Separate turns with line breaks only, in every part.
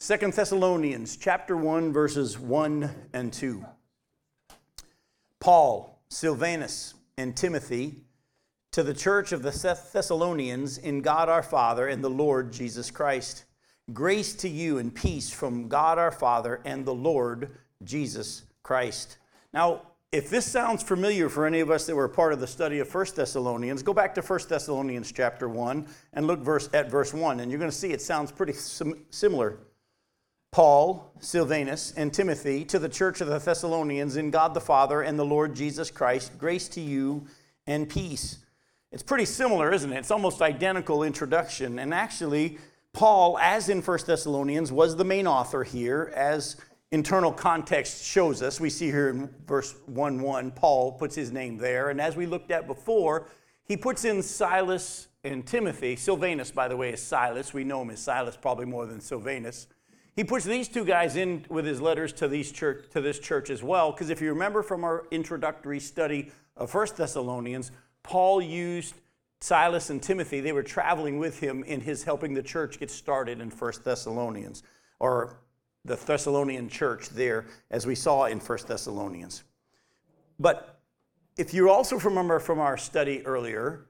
Second Thessalonians chapter 1 verses 1 and 2. Paul, Silvanus, and Timothy to the church of the Thessalonians in God our Father and the Lord Jesus Christ. Grace to you and peace from God our Father and the Lord Jesus Christ. Now, if this sounds familiar for any of us that were part of the study of 1 Thessalonians, go back to 1 Thessalonians chapter 1 and look verse, at verse 1, and you're going to see it sounds pretty sim- similar. Paul, Silvanus, and Timothy to the church of the Thessalonians in God the Father and the Lord Jesus Christ, grace to you and peace. It's pretty similar, isn't it? It's almost identical introduction. And actually, Paul, as in 1 Thessalonians, was the main author here, as internal context shows us. We see here in verse 1 1, Paul puts his name there. And as we looked at before, he puts in Silas and Timothy. Silvanus, by the way, is Silas. We know him as Silas probably more than Silvanus. He puts these two guys in with his letters to, these church, to this church as well, because if you remember from our introductory study of 1 Thessalonians, Paul used Silas and Timothy. They were traveling with him in his helping the church get started in 1 Thessalonians, or the Thessalonian church there, as we saw in 1 Thessalonians. But if you also remember from our study earlier,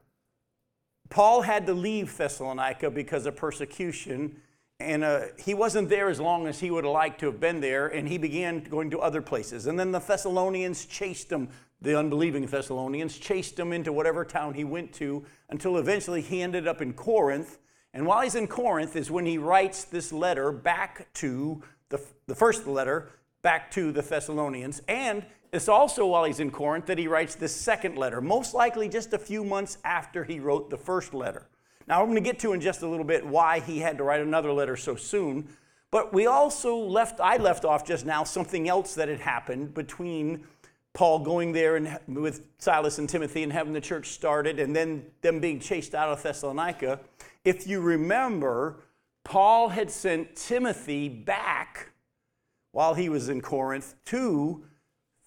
Paul had to leave Thessalonica because of persecution, and uh, he wasn't there as long as he would have liked to have been there, and he began going to other places. And then the Thessalonians chased him, the unbelieving Thessalonians chased him into whatever town he went to, until eventually he ended up in Corinth. And while he's in Corinth is when he writes this letter back to the, the first letter back to the Thessalonians. And it's also while he's in Corinth that he writes this second letter, most likely just a few months after he wrote the first letter. Now, I'm going to get to in just a little bit why he had to write another letter so soon. But we also left, I left off just now something else that had happened between Paul going there and with Silas and Timothy and having the church started and then them being chased out of Thessalonica. If you remember, Paul had sent Timothy back while he was in Corinth to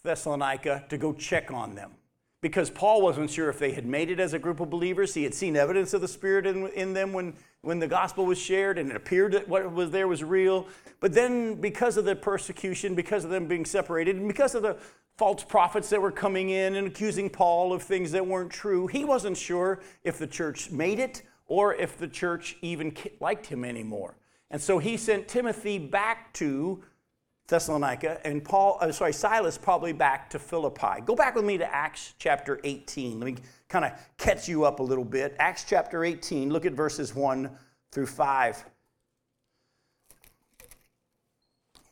Thessalonica to go check on them. Because Paul wasn't sure if they had made it as a group of believers. He had seen evidence of the Spirit in, in them when, when the gospel was shared, and it appeared that what was there was real. But then, because of the persecution, because of them being separated, and because of the false prophets that were coming in and accusing Paul of things that weren't true, he wasn't sure if the church made it or if the church even liked him anymore. And so he sent Timothy back to Thessalonica and Paul, uh, sorry, Silas probably back to Philippi. Go back with me to Acts chapter 18. Let me kind of catch you up a little bit. Acts chapter 18, look at verses 1 through 5.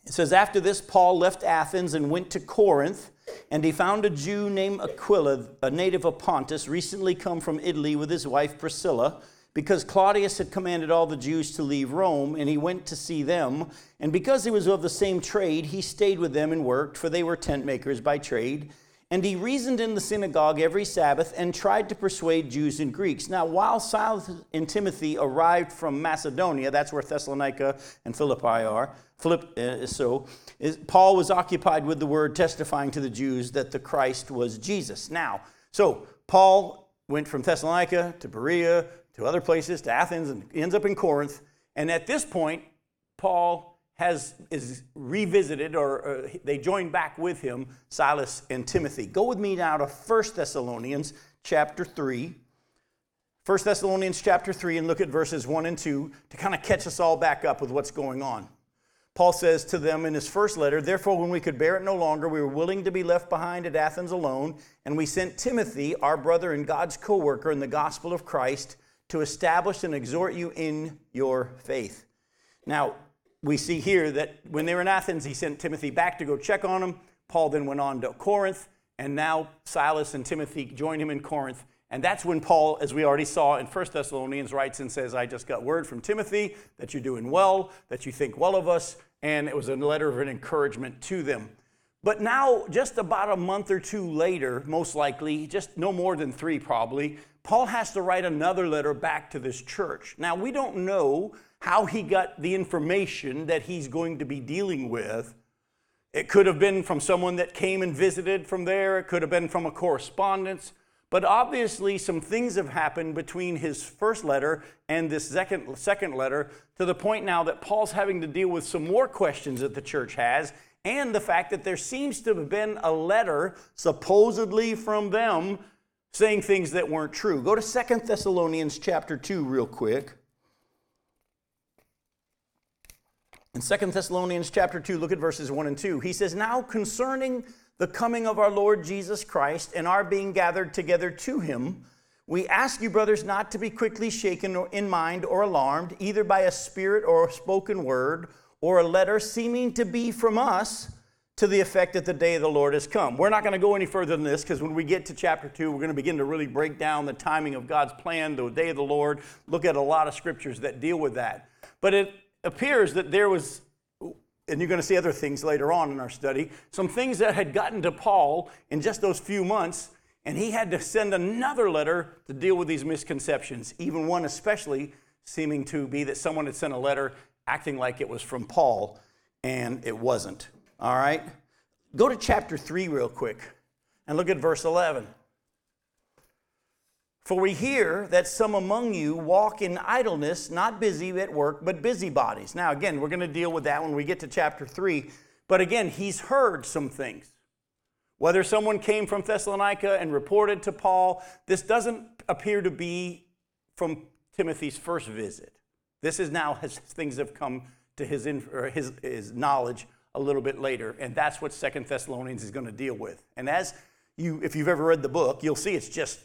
It says, After this, Paul left Athens and went to Corinth, and he found a Jew named Aquila, a native of Pontus, recently come from Italy with his wife Priscilla because Claudius had commanded all the Jews to leave Rome, and he went to see them. And because he was of the same trade, he stayed with them and worked, for they were tent makers by trade. And he reasoned in the synagogue every Sabbath and tried to persuade Jews and Greeks. Now, while Silas and Timothy arrived from Macedonia, that's where Thessalonica and Philippi are, Philipp, uh, so is, Paul was occupied with the word, testifying to the Jews that the Christ was Jesus. Now, so Paul went from Thessalonica to Berea to other places, to Athens, and ends up in Corinth. And at this point, Paul has is revisited, or uh, they join back with him, Silas and Timothy. Go with me now to 1 Thessalonians chapter 3. 1 Thessalonians chapter 3, and look at verses 1 and 2 to kind of catch us all back up with what's going on. Paul says to them in his first letter, Therefore, when we could bear it no longer, we were willing to be left behind at Athens alone, and we sent Timothy, our brother and God's co worker in the gospel of Christ to establish and exhort you in your faith. Now, we see here that when they were in Athens, he sent Timothy back to go check on them. Paul then went on to Corinth, and now Silas and Timothy joined him in Corinth. And that's when Paul, as we already saw in 1 Thessalonians, writes and says, I just got word from Timothy that you're doing well, that you think well of us, and it was a letter of an encouragement to them. But now, just about a month or two later, most likely, just no more than three probably, Paul has to write another letter back to this church. Now, we don't know how he got the information that he's going to be dealing with. It could have been from someone that came and visited from there, it could have been from a correspondence. But obviously, some things have happened between his first letter and this second, second letter to the point now that Paul's having to deal with some more questions that the church has, and the fact that there seems to have been a letter supposedly from them saying things that weren't true. Go to Second Thessalonians chapter 2 real quick. In Second Thessalonians chapter 2, look at verses 1 and 2. He says, Now concerning the coming of our Lord Jesus Christ and our being gathered together to him, we ask you, brothers, not to be quickly shaken in mind or alarmed, either by a spirit or a spoken word or a letter seeming to be from us to the effect that the day of the Lord has come. We're not going to go any further than this because when we get to chapter 2, we're going to begin to really break down the timing of God's plan, the day of the Lord, look at a lot of scriptures that deal with that. But it appears that there was and you're going to see other things later on in our study, some things that had gotten to Paul in just those few months, and he had to send another letter to deal with these misconceptions, even one especially seeming to be that someone had sent a letter acting like it was from Paul, and it wasn't. All right? Go to chapter 3 real quick and look at verse 11. For we hear that some among you walk in idleness, not busy at work, but busybodies. Now, again, we're going to deal with that when we get to chapter 3. But again, he's heard some things. Whether someone came from Thessalonica and reported to Paul, this doesn't appear to be from Timothy's first visit. This is now as things have come to his, his, his knowledge a little bit later, and that's what Second Thessalonians is going to deal with. And as you, if you've ever read the book, you'll see it's just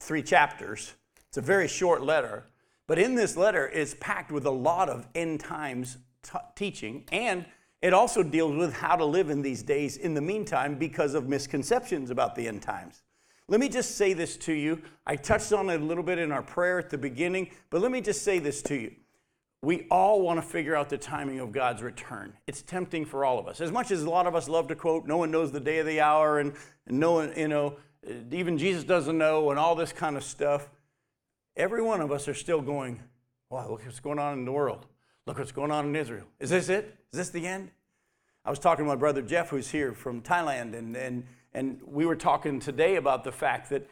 three chapters. It's a very short letter, but in this letter, it's packed with a lot of end times t- teaching, and it also deals with how to live in these days in the meantime because of misconceptions about the end times. Let me just say this to you. I touched on it a little bit in our prayer at the beginning, but let me just say this to you. We all want to figure out the timing of God's return. It's tempting for all of us. As much as a lot of us love to quote, no one knows the day of the hour, and, no one, you know, uh, even Jesus doesn't know, and all this kind of stuff. Every one of us are still going, wow, look what's going on in the world. Look what's going on in Israel. Is this it? Is this the end? I was talking to my brother Jeff, who's here from Thailand, and, and, and we were talking today about the fact that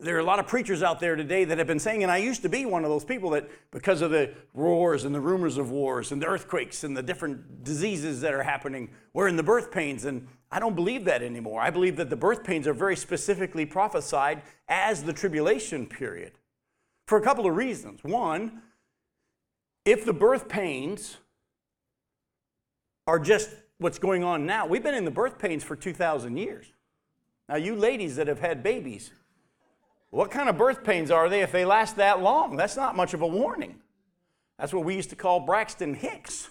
there are a lot of preachers out there today that have been saying, and I used to be one of those people that, because of the wars and the rumors of wars and the earthquakes and the different diseases that are happening, we're in the birth pains. And I don't believe that anymore. I believe that the birth pains are very specifically prophesied as the tribulation period for a couple of reasons. One, if the birth pains are just what's going on now, we've been in the birth pains for 2,000 years. Now, you ladies that have had babies, what kind of birth pains are they if they last that long? That's not much of a warning. That's what we used to call Braxton Hicks.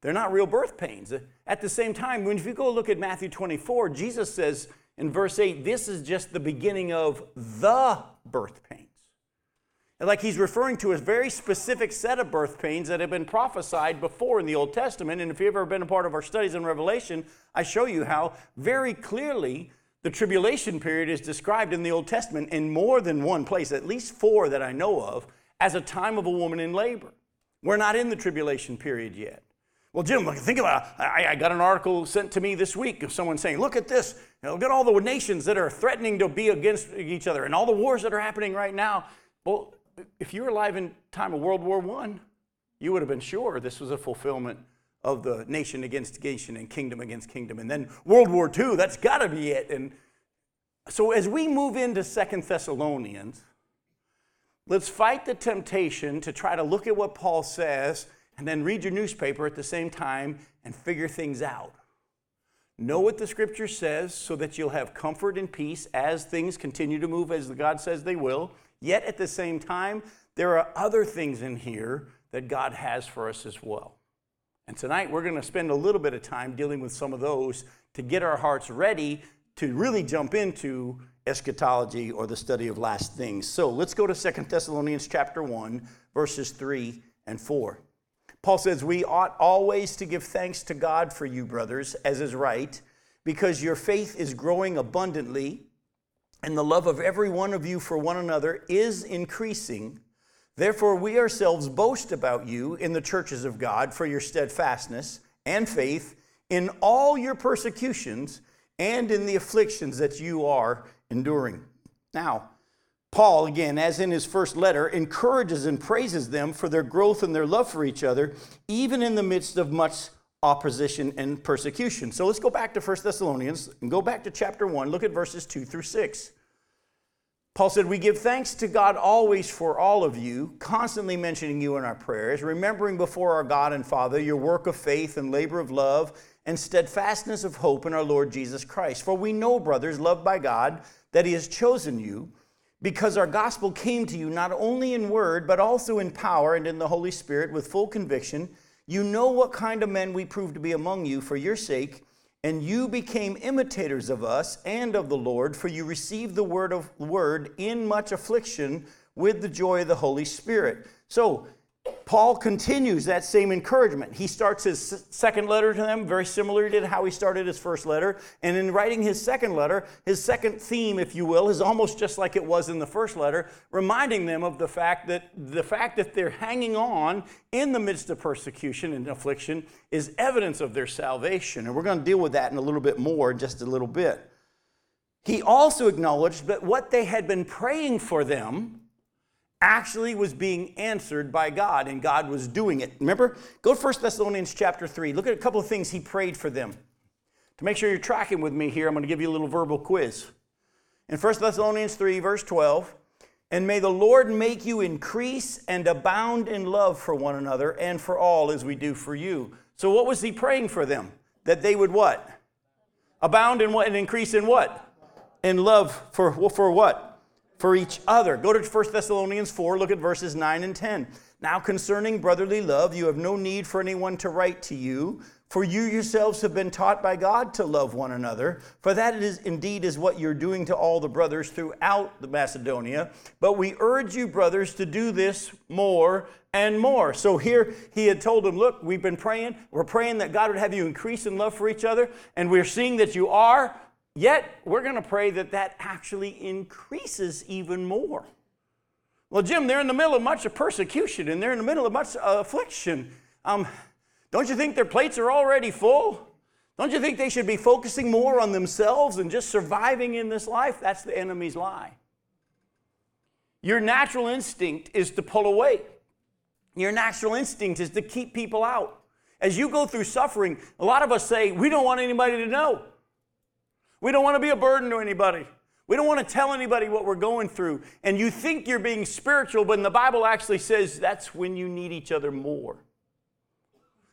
They're not real birth pains. At the same time, when if you go look at Matthew 24, Jesus says in verse 8, this is just the beginning of the birth pains. And like he's referring to a very specific set of birth pains that have been prophesied before in the Old Testament. And if you've ever been a part of our studies in Revelation, I show you how very clearly the tribulation period is described in the Old Testament in more than one place, at least four that I know of, as a time of a woman in labor. We're not in the tribulation period yet. Well, Jim, think about it. I, got an article sent to me this week of someone saying, look at this. You know, look at all the nations that are threatening to be against each other and all the wars that are happening right now. Well, if you were alive in time of World War I, you would have been sure this was a fulfillment of the nation against nation and kingdom against kingdom. And then World War II, that's got to be it. And so as we move into Second Thessalonians, let's fight the temptation to try to look at what Paul says and then read your newspaper at the same time and figure things out. Know what the scripture says so that you'll have comfort and peace as things continue to move as God says they will. Yet at the same time, there are other things in here that God has for us as well. And tonight we're going to spend a little bit of time dealing with some of those to get our hearts ready to really jump into eschatology or the study of last things. So let's go to Second Thessalonians chapter 1 verses 3 and 4. Paul says, "We ought always to give thanks to God for you brothers, as is right, because your faith is growing abundantly, and the love of every one of you for one another is increasing." Therefore, we ourselves boast about you in the churches of God for your steadfastness and faith in all your persecutions and in the afflictions that you are enduring. Now, Paul, again, as in his first letter, encourages and praises them for their growth and their love for each other, even in the midst of much opposition and persecution. So let's go back to 1 Thessalonians and go back to chapter 1. Look at verses 2 through 6. Paul said, We give thanks to God always for all of you, constantly mentioning you in our prayers, remembering before our God and Father your work of faith and labor of love and steadfastness of hope in our Lord Jesus Christ. For we know, brothers, loved by God, that He has chosen you because our gospel came to you not only in word, but also in power and in the Holy Spirit with full conviction. You know what kind of men we proved to be among you for your sake, and you became imitators of us and of the Lord, for you received the word of word in much affliction with the joy of the Holy Spirit. So Paul continues that same encouragement. He starts his second letter to them very similar to how he started his first letter. And in writing his second letter, his second theme, if you will, is almost just like it was in the first letter, reminding them of the fact that the fact that they're hanging on in the midst of persecution and affliction is evidence of their salvation. And we're going to deal with that in a little bit more just a little bit. He also acknowledged that what they had been praying for them actually was being answered by God and God was doing it. Remember? Go to 1 Thessalonians chapter 3. Look at a couple of things he prayed for them. To make sure you're tracking with me here, I'm going to give you a little verbal quiz. In 1 Thessalonians 3, verse 12, and may the Lord make you increase and abound in love for one another and for all as we do for you. So what was he praying for them? That they would what? Abound in what and increase in what? In love for, for what? For each other. Go to 1 Thessalonians 4, look at verses 9 and 10. Now, concerning brotherly love, you have no need for anyone to write to you, for you yourselves have been taught by God to love one another. For that is indeed is what you're doing to all the brothers throughout the Macedonia. But we urge you, brothers, to do this more and more. So here he had told them, Look, we've been praying. We're praying that God would have you increase in love for each other, and we're seeing that you are. Yet, we're going to pray that that actually increases even more. Well, Jim, they're in the middle of much of persecution and they're in the middle of much uh, affliction. Um, don't you think their plates are already full? Don't you think they should be focusing more on themselves and just surviving in this life? That's the enemy's lie. Your natural instinct is to pull away. Your natural instinct is to keep people out. As you go through suffering, a lot of us say, We don't want anybody to know. We don't want to be a burden to anybody. We don't want to tell anybody what we're going through. And you think you're being spiritual, but the Bible actually says that's when you need each other more.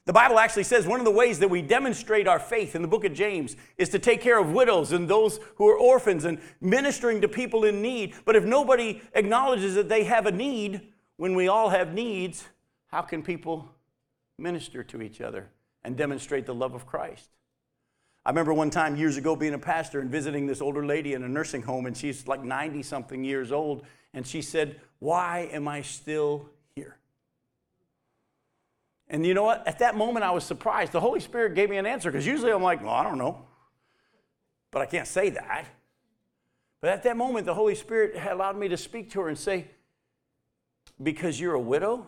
The Bible actually says one of the ways that we demonstrate our faith in the book of James is to take care of widows and those who are orphans and ministering to people in need. But if nobody acknowledges that they have a need, when we all have needs, how can people minister to each other and demonstrate the love of Christ? I remember one time years ago being a pastor and visiting this older lady in a nursing home, and she's like 90 something years old, and she said, Why am I still here? And you know what? At that moment, I was surprised. The Holy Spirit gave me an answer because usually I'm like, Well, I don't know. But I can't say that. But at that moment, the Holy Spirit allowed me to speak to her and say, Because you're a widow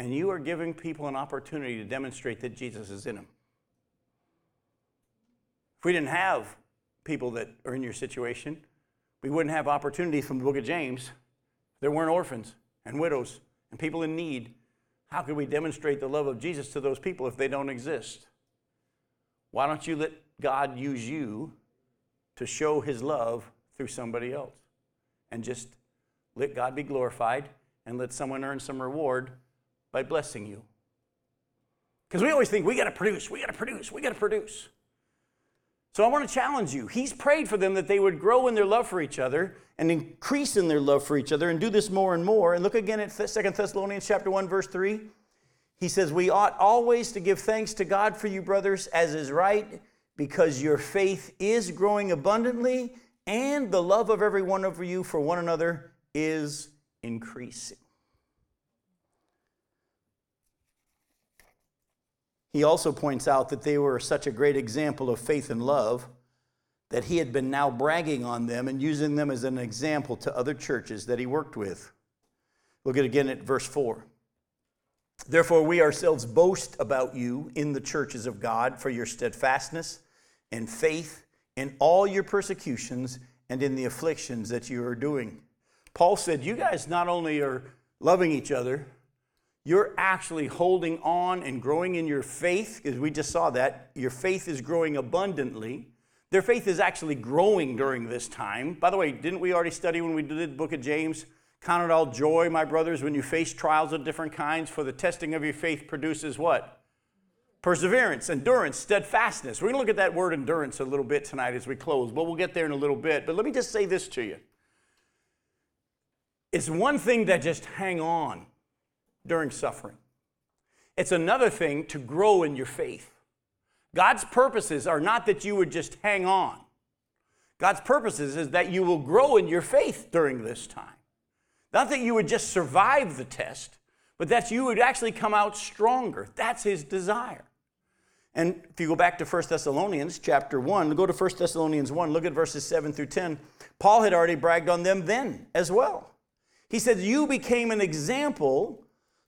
and you are giving people an opportunity to demonstrate that Jesus is in them. We didn't have people that are in your situation, we wouldn't have opportunities from the book of James. There weren't orphans and widows and people in need. How could we demonstrate the love of Jesus to those people if they don't exist? Why don't you let God use you to show his love through somebody else? And just let God be glorified and let someone earn some reward by blessing you. Because we always think we got to produce, we got to produce, we got to produce. So I want to challenge you. He's prayed for them that they would grow in their love for each other and increase in their love for each other and do this more and more. And look again at 2 Thessalonians chapter 1 verse 3. He says, "We ought always to give thanks to God for you brothers as is right, because your faith is growing abundantly and the love of every one of you for one another is increasing." He also points out that they were such a great example of faith and love that he had been now bragging on them and using them as an example to other churches that he worked with. Look at again at verse 4. Therefore, we ourselves boast about you in the churches of God for your steadfastness and faith in all your persecutions and in the afflictions that you are doing. Paul said, You guys not only are loving each other, you're actually holding on and growing in your faith, because we just saw that. Your faith is growing abundantly. Their faith is actually growing during this time. By the way, didn't we already study when we did the book of James? Count it all joy, my brothers, when you face trials of different kinds, for the testing of your faith produces what? Perseverance, endurance, steadfastness. We're going to look at that word endurance a little bit tonight as we close, but we'll get there in a little bit. But let me just say this to you it's one thing to just hang on during suffering, it's another thing to grow in your faith. God's purposes are not that you would just hang on. God's purposes is that you will grow in your faith during this time. Not that you would just survive the test, but that you would actually come out stronger. That's his desire. And if you go back to 1 Thessalonians chapter 1, go to 1 Thessalonians 1, look at verses 7 through 10. Paul had already bragged on them then as well. He said, You became an example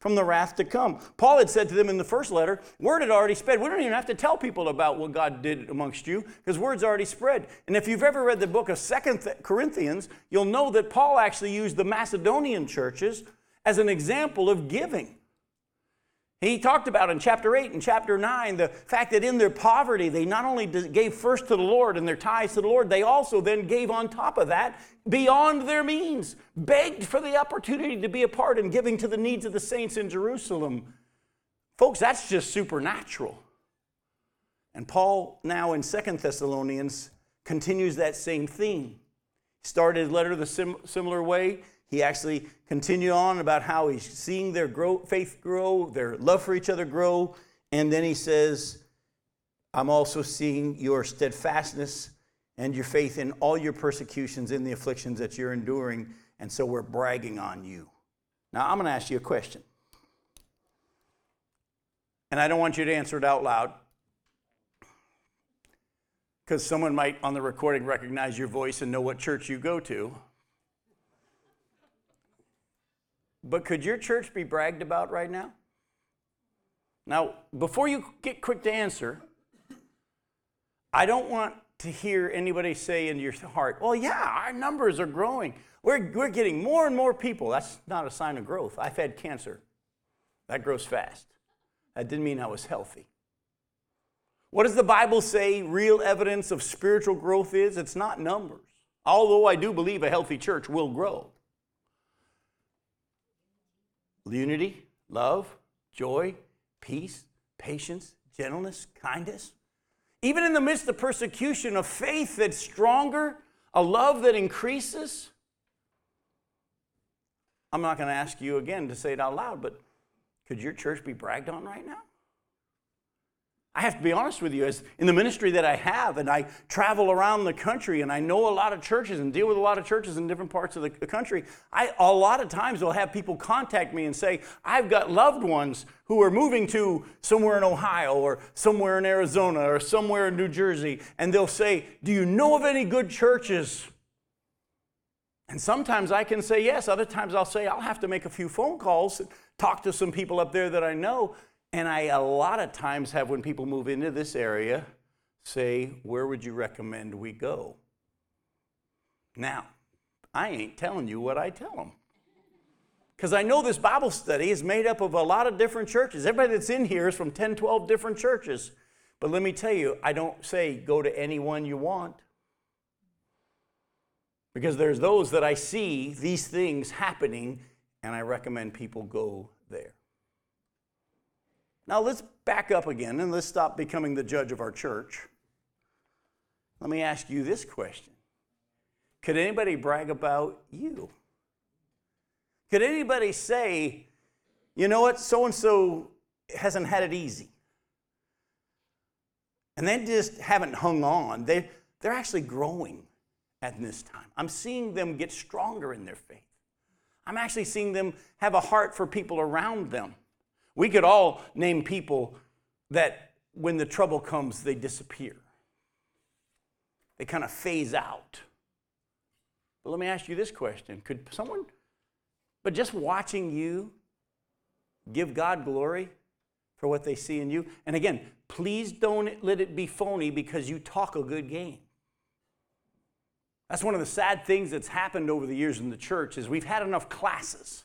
from the wrath to come. Paul had said to them in the first letter, word had already spread. We don't even have to tell people about what God did amongst you because word's already spread. And if you've ever read the book of Second Corinthians, you'll know that Paul actually used the Macedonian churches as an example of giving. He talked about in chapter 8 and chapter 9 the fact that in their poverty, they not only gave first to the Lord and their tithes to the Lord, they also then gave on top of that beyond their means, begged for the opportunity to be a part in giving to the needs of the saints in Jerusalem. Folks, that's just supernatural. And Paul, now in Second Thessalonians, continues that same theme. He started his letter the sim- similar way. He actually continued on about how he's seeing their grow, faith grow, their love for each other grow. And then he says, I'm also seeing your steadfastness and your faith in all your persecutions, in the afflictions that you're enduring. And so we're bragging on you. Now, I'm going to ask you a question. And I don't want you to answer it out loud because someone might on the recording recognize your voice and know what church you go to. But could your church be bragged about right now? Now, before you get quick to answer, I don't want to hear anybody say in your heart, well, yeah, our numbers are growing. We're, we're getting more and more people. That's not a sign of growth. I've had cancer. That grows fast. That didn't mean I was healthy. What does the Bible say real evidence of spiritual growth is? It's not numbers. Although I do believe a healthy church will grow unity, love, joy, peace, patience, gentleness, kindness. Even in the midst of persecution, a faith that's stronger, a love that increases. I'm not going to ask you again to say it out loud, but could your church be bragged on right now? I have to be honest with you, as in the ministry that I have, and I travel around the country, and I know a lot of churches and deal with a lot of churches in different parts of the country. I a lot of times will have people contact me and say, "I've got loved ones who are moving to somewhere in Ohio or somewhere in Arizona or somewhere in New Jersey," and they'll say, "Do you know of any good churches?" And sometimes I can say yes. Other times I'll say I'll have to make a few phone calls, talk to some people up there that I know and I, a lot of times, have when people move into this area say, Where would you recommend we go? Now, I ain't telling you what I tell them. Because I know this Bible study is made up of a lot of different churches. Everybody that's in here is from 10, 12 different churches. But let me tell you, I don't say go to any one you want. Because there's those that I see these things happening, and I recommend people go there. Now let's back up again and let's stop becoming the judge of our church. Let me ask you this question Could anybody brag about you? Could anybody say, you know what, so and so hasn't had it easy? And they just haven't hung on. They, they're actually growing at this time. I'm seeing them get stronger in their faith. I'm actually seeing them have a heart for people around them. We could all name people that when the trouble comes, they disappear. They kind of phase out. But let me ask you this question Could someone, but just watching you give God glory for what they see in you? And again, please don't let it be phony because you talk a good game. That's one of the sad things that's happened over the years in the church is we've had enough classes.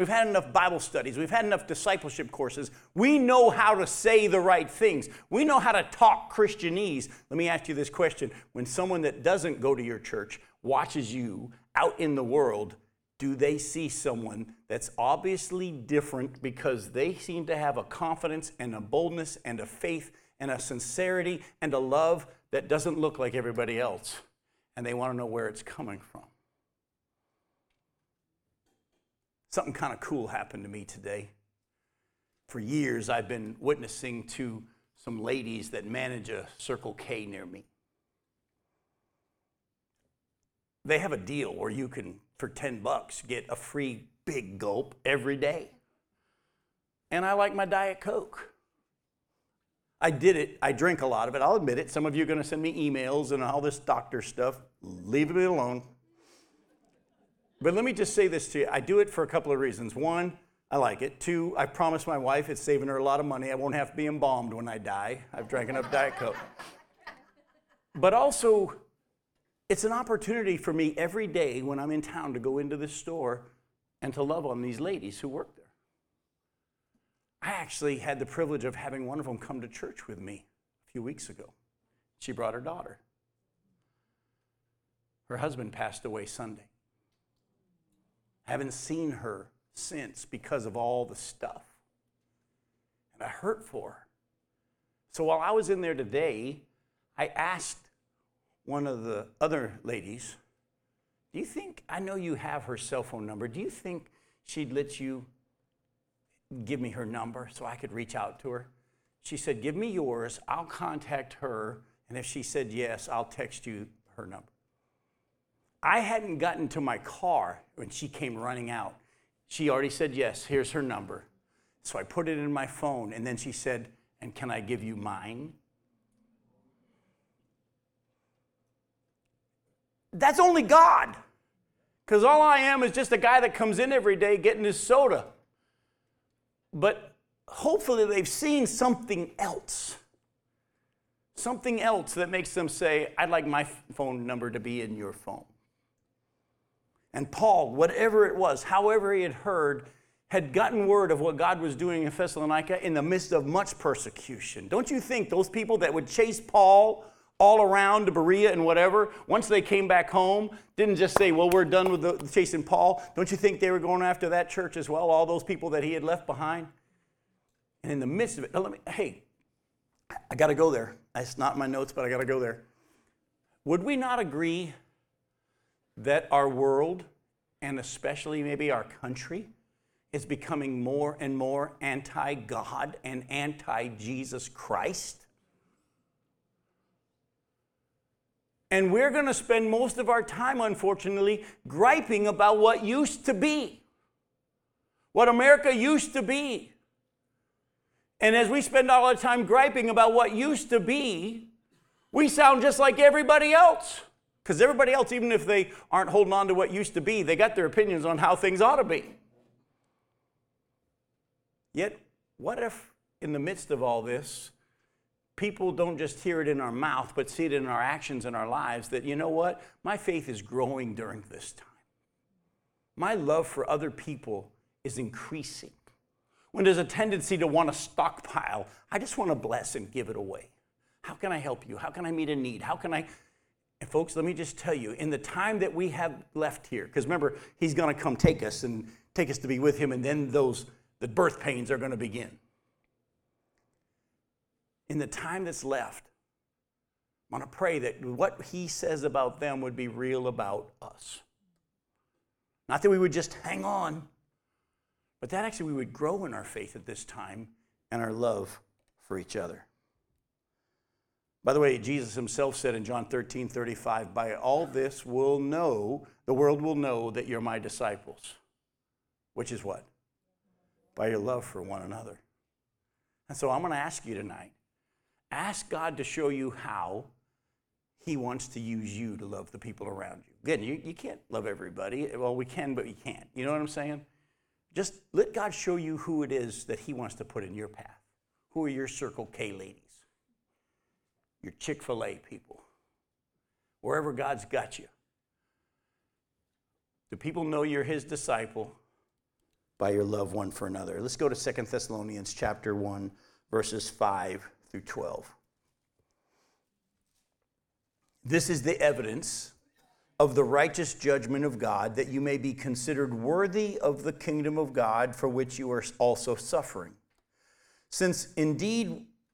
We've had enough Bible studies. We've had enough discipleship courses. We know how to say the right things. We know how to talk Christianese. Let me ask you this question. When someone that doesn't go to your church watches you out in the world, do they see someone that's obviously different because they seem to have a confidence and a boldness and a faith and a sincerity and a love that doesn't look like everybody else? and they want to know where it's coming from. Something kind of cool happened to me today. For years, I've been witnessing to some ladies that manage a Circle K near me. They have a deal where you can, for 10 bucks, get a free big gulp every day. And I like my Diet Coke. I did it. I drink a lot of it. I'll admit it. Some of you are going to send me emails and all this doctor stuff. Leave me alone. But let me just say this to you. I do it for a couple of reasons. One, I like it. Two, I promised my wife it's saving her a lot of money. I won't have to be embalmed when I die. I've drank enough Diet Coke. But also, it's an opportunity for me every day when I'm in town to go into this store and to love on these ladies who work there. I actually had the privilege of having one of them come to church with me a few weeks ago. She brought her daughter. Her husband passed away Sunday. I haven't seen her since because of all the stuff. And I hurt for her. So while I was in there today, I asked one of the other ladies, Do you think, I know you have her cell phone number, do you think she'd let you give me her number so I could reach out to her. She said, Give me yours, I'll contact her, and if she said yes, I'll text you her number. I hadn't gotten to my car when she came running out. She already said yes, here's her number. So I put it in my phone, and then she said, And can I give you mine? That's only God. Because all I am is just a guy that comes in every day getting his soda but hopefully they've seen something else. Something else that makes them say, I'd like my phone number to be in your phone. And Paul, whatever it was, however he had heard, had gotten word of what God was doing in Thessalonica in the midst of much persecution. Don't you think those people that would chase Paul all around to Berea and whatever, once they came back home, didn't just say, Well, we're done with the, chasing Paul. Don't you think they were going after that church as well, all those people that he had left behind? And in the midst of it, let me, hey, I got to go there. It's not my notes, but I got to go there. Would we not agree that our world, and especially maybe our country, is becoming more and more anti God and anti Jesus Christ? And we're going to spend most of our time, unfortunately, griping about what used to be, what America used to be. And as we spend all our time griping about what used to be, we sound just like everybody else. Because everybody else, even if they aren't holding on to what used to be, they got their opinions on how things ought to be. Yet, what if in the midst of all this, people don't just hear it in our mouth, but see it in our actions and our lives that, you know what? My faith is growing during this time. My love for other people is increasing. When there's a tendency to want to stockpile, I just want to bless and give it away. How can I help you? How can I meet a need? How can I? And folks, let me just tell you, in the time that we have left here, because remember, he's going to come take us and take us to be with him, and then those the birth pains are going to begin in the time that's left, I want to pray that what he says about them would be real about us. Not that we would just hang on, but that actually we would grow in our faith at this time and our love for each other. By the way, Jesus himself said in John 13 35, By all this will know, the world will know that you're my disciples. which is what? By your love for one another. And so I'm going to ask you tonight ask God to show you how He wants to use you to love the people around you. Again, you, you can't love everybody. Well, we can, but we can't. You know what I'm saying? Just let God show you who it is that He wants to put in your path. Who are your Circle K ladies? Your Chick fil A people? Wherever God's got you. Do people know you're His disciple? By your love one for another. Let's go to Second Thessalonians chapter 1, verses 5 through 12. This is the evidence of the righteous judgment of God, that you may be considered worthy of the kingdom of God for which you are also suffering. Since indeed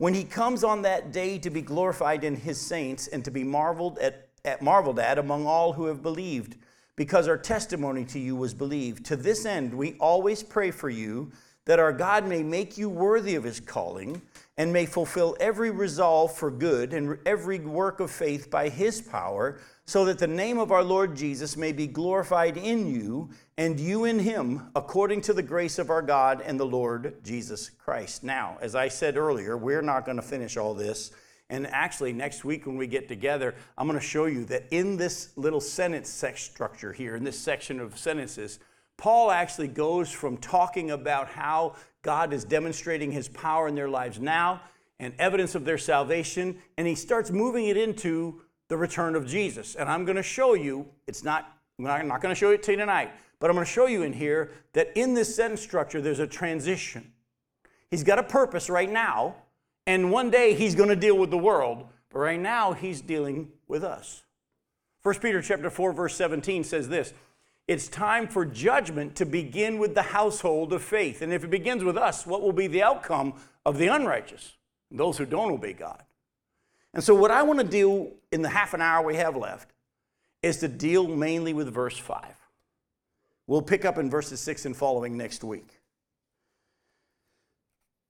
When he comes on that day to be glorified in his saints and to be marveled at, at, marveled at among all who have believed, because our testimony to you was believed. To this end, we always pray for you that our God may make you worthy of his calling and may fulfill every resolve for good and every work of faith by his power so that the name of our Lord Jesus may be glorified in you and you in him, according to the grace of our God and the Lord Jesus Christ. Now, as I said earlier, we're not going to finish all this. And actually, next week when we get together, I'm going to show you that in this little sentence structure here, in this section of sentences, Paul actually goes from talking about how God is demonstrating his power in their lives now and evidence of their salvation, and he starts moving it into the return of Jesus. And I'm going to show you, it's not, I'm not going to show it to you tonight, but I'm going to show you in here that in this sentence structure, there's a transition. He's got a purpose right now, and one day he's going to deal with the world, but right now he's dealing with us. 1 Peter chapter 4 verse 17 says this, it's time for judgment to begin with the household of faith. And if it begins with us, what will be the outcome of the unrighteous, those who don't obey God? And so, what I want to do in the half an hour we have left is to deal mainly with verse 5. We'll pick up in verses 6 and following next week.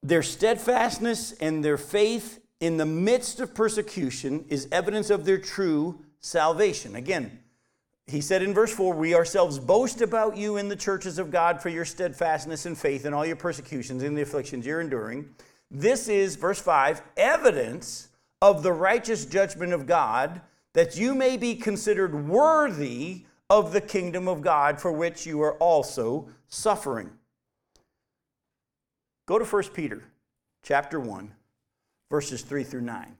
Their steadfastness and their faith in the midst of persecution is evidence of their true salvation. Again, he said in verse 4 We ourselves boast about you in the churches of God for your steadfastness and faith in all your persecutions and the afflictions you're enduring. This is, verse 5, evidence of the righteous judgment of God, that you may be considered worthy of the kingdom of God for which you are also suffering. Go to 1 Peter chapter 1, verses 3 through 9.